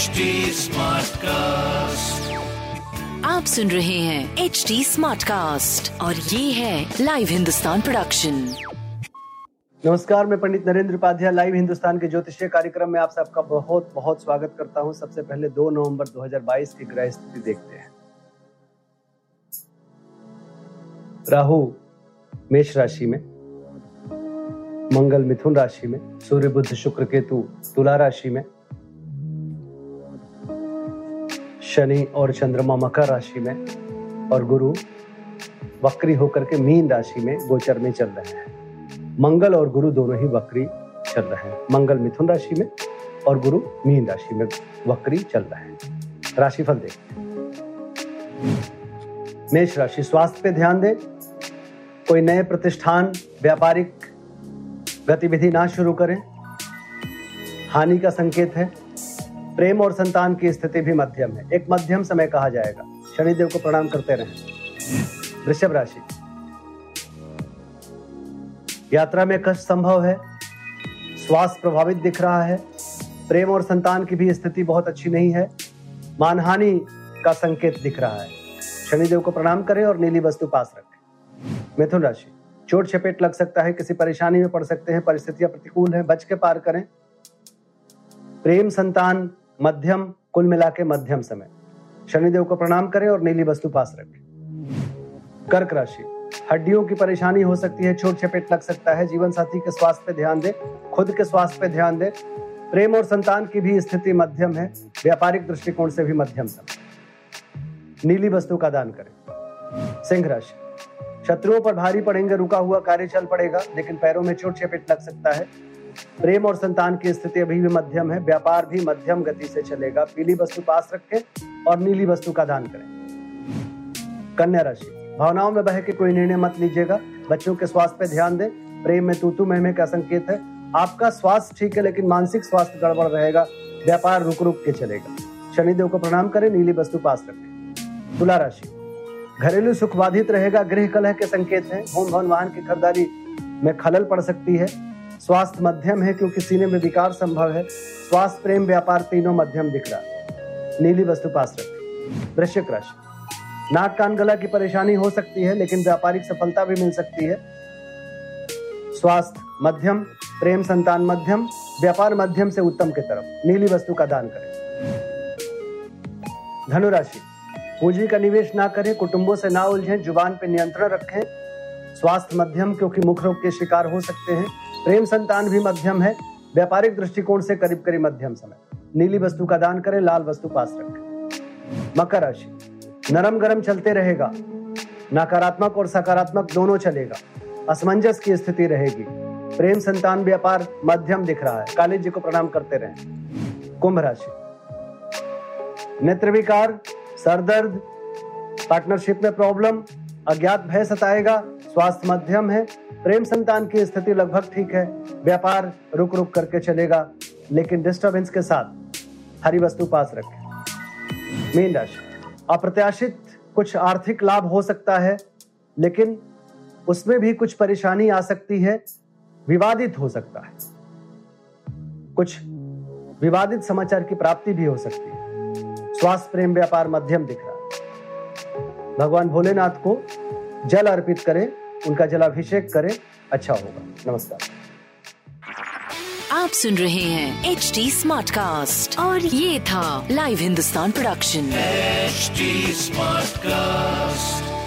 HD Smartcast. आप सुन रहे हैं एच डी स्मार्ट कास्ट और ये है लाइव हिंदुस्तान प्रोडक्शन नमस्कार मैं पंडित नरेंद्र उपाध्याय लाइव हिंदुस्तान के ज्योतिषीय कार्यक्रम में आप सबका बहुत बहुत स्वागत करता हूँ। सबसे पहले 2 नवंबर 2022 की ग्रह स्थिति देखते हैं। राहु मेष राशि में मंगल मिथुन राशि में सूर्य बुद्ध शुक्र केतु तुला राशि में शनि और चंद्रमा मकर राशि में और गुरु वक्री होकर के मीन राशि में गोचर में चल रहे हैं। मंगल और गुरु दोनों ही वक्री चल रहे हैं। मंगल मिथुन राशि में और गुरु मीन राशि में वक्री चल रहे हैं। राशिफल देखते हैं। मेष राशि, स्वास्थ्य पे ध्यान दें। कोई नए प्रतिष्ठान, व्यापारिक गतिविधि ना शुरू करें। हानि का संकेत है। प्रेम और संतान की स्थिति भी मध्यम है। एक मध्यम समय कहा जाएगा। शनिदेव को प्रणाम करते रहें। वृषभ राशि। यात्रा में कष्ट संभव है। स्वास्थ्य प्रभावित दिख रहा है। प्रेम और संतान की भी स्थिति बहुत अच्छी नहीं है। मानहानि का संकेत दिख रहा है। शनिदेव को प्रणाम करें और नीली वस्तु पास रखें। मिथुन राशि। चोट चपेट लग सकता है, किसी परेशानी में पड़ सकते हैं, परिस्थितियाँ प्रतिकूल हैं, बच के पार करें। प्रेम संतान मध्यम, कुल मिला के मध्यम समय। शनिदेव को प्रणाम करें और नीली वस्तु पास रखें। कर्क राशि। हड्डियों की परेशानी हो सकती है छोट चपेट लग सकता है। जीवन साथी के स्वास्थ्य पे ध्यान दें, खुद के स्वास्थ्य पे ध्यान दें। प्रेम और संतान की भी स्थिति मध्यम है, व्यापारिक दृष्टिकोण से भी मध्यम समय। नीली वस्तु का दान करें। सिंह राशि। शत्रुओं पर भारी पड़ेंगे, रुका हुआ कार्य चल पड़ेगा, लेकिन पैरों में चोट चपेट लग सकता है। प्रेम और संतान की स्थिति अभी भी मध्यम है, व्यापार भी मध्यम गति से चलेगा। पीली वस्तु पास रखें और नीली वस्तु का दान करें। कन्या राशि, भावनाओं में बह के कोई निर्णय मत लीजिएगा। बच्चों के स्वास्थ्य पे ध्यान दें। प्रेम में तूतु महमे का संकेत है। आपका स्वास्थ्य ठीक है, लेकिन मानसिक स्वास्थ्य गड़बड़ रहेगा। व्यापार रुक रुक के चलेगा। शनिदेव को प्रणाम करें, नीली वस्तु पास रखें। तुला राशि, घरेलू सुख बाधित रहेगा। गृह कलह के संकेत हैं। होम भवन, वाहन की खरीदारी में खलल पड़ सकती है। स्वास्थ्य मध्यम है क्योंकि सीने में विकार संभव है। स्वास्थ्य प्रेम व्यापार तीनों मध्यम दिख रहा है। नीली वस्तु पास रखें। वृश्चिक राशि। नाक कान गला की परेशानी हो सकती है, लेकिन व्यापारिक सफलता भी मिल सकती है। स्वास्थ्य मध्यम, प्रेम संतान मध्यम, व्यापार मध्यम से उत्तम की तरफ़। नीली वस्तु का दान करें। धनुराशि। पूंजी का निवेश ना करें, कुटुंबों से ना उलझें, ज़ुबान पर नियंत्रण रखें। स्वास्थ्य मध्यम क्योंकि मुख रोग के शिकार हो सकते हैं। प्रेम संतान भी मध्यम है, व्यापारिक दृष्टिकोण से करीब करीब मध्यम समय। नीली वस्तु का दान करें, लाल वस्तु पास रखें। मकर राशि, नरम गरम चलते रहेगा। नकारात्मक और सकारात्मक दोनों चलेगा। असमंजस की स्थिति रहेगी। प्रेम संतान व्यापार मध्यम दिख रहा है। काली जी को प्रणाम करते रहें। कुंभ राशि नेत्र विकार सरदर्द पार्टनरशिप में प्रॉब्लम अज्ञात भय सताएगा, स्वास्थ्य मध्यम है, प्रेम संतान की स्थिति लगभग ठीक है, व्यापार रुक रुक करके चलेगा, लेकिन डिस्टरबेंस के साथ हरी वस्तु पास रखें। मीन राशि, अप्रत्याशित कुछ आर्थिक लाभ हो सकता है, लेकिन उसमें भी कुछ परेशानी आ सकती है, विवादित हो सकता है। कुछ विवादित समाचार की प्राप्ति भी हो सकती है। स्वास्थ्य, प्रेम, व्यापार मध्यम दिख रहा भगवान भोलेनाथ को जल अर्पित करें, उनका जलाभिषेक करें अच्छा होगा। नमस्कार। आप सुन रहे हैं एच डी स्मार्ट कास्ट और ये था live Hindustan production smart Smartcast.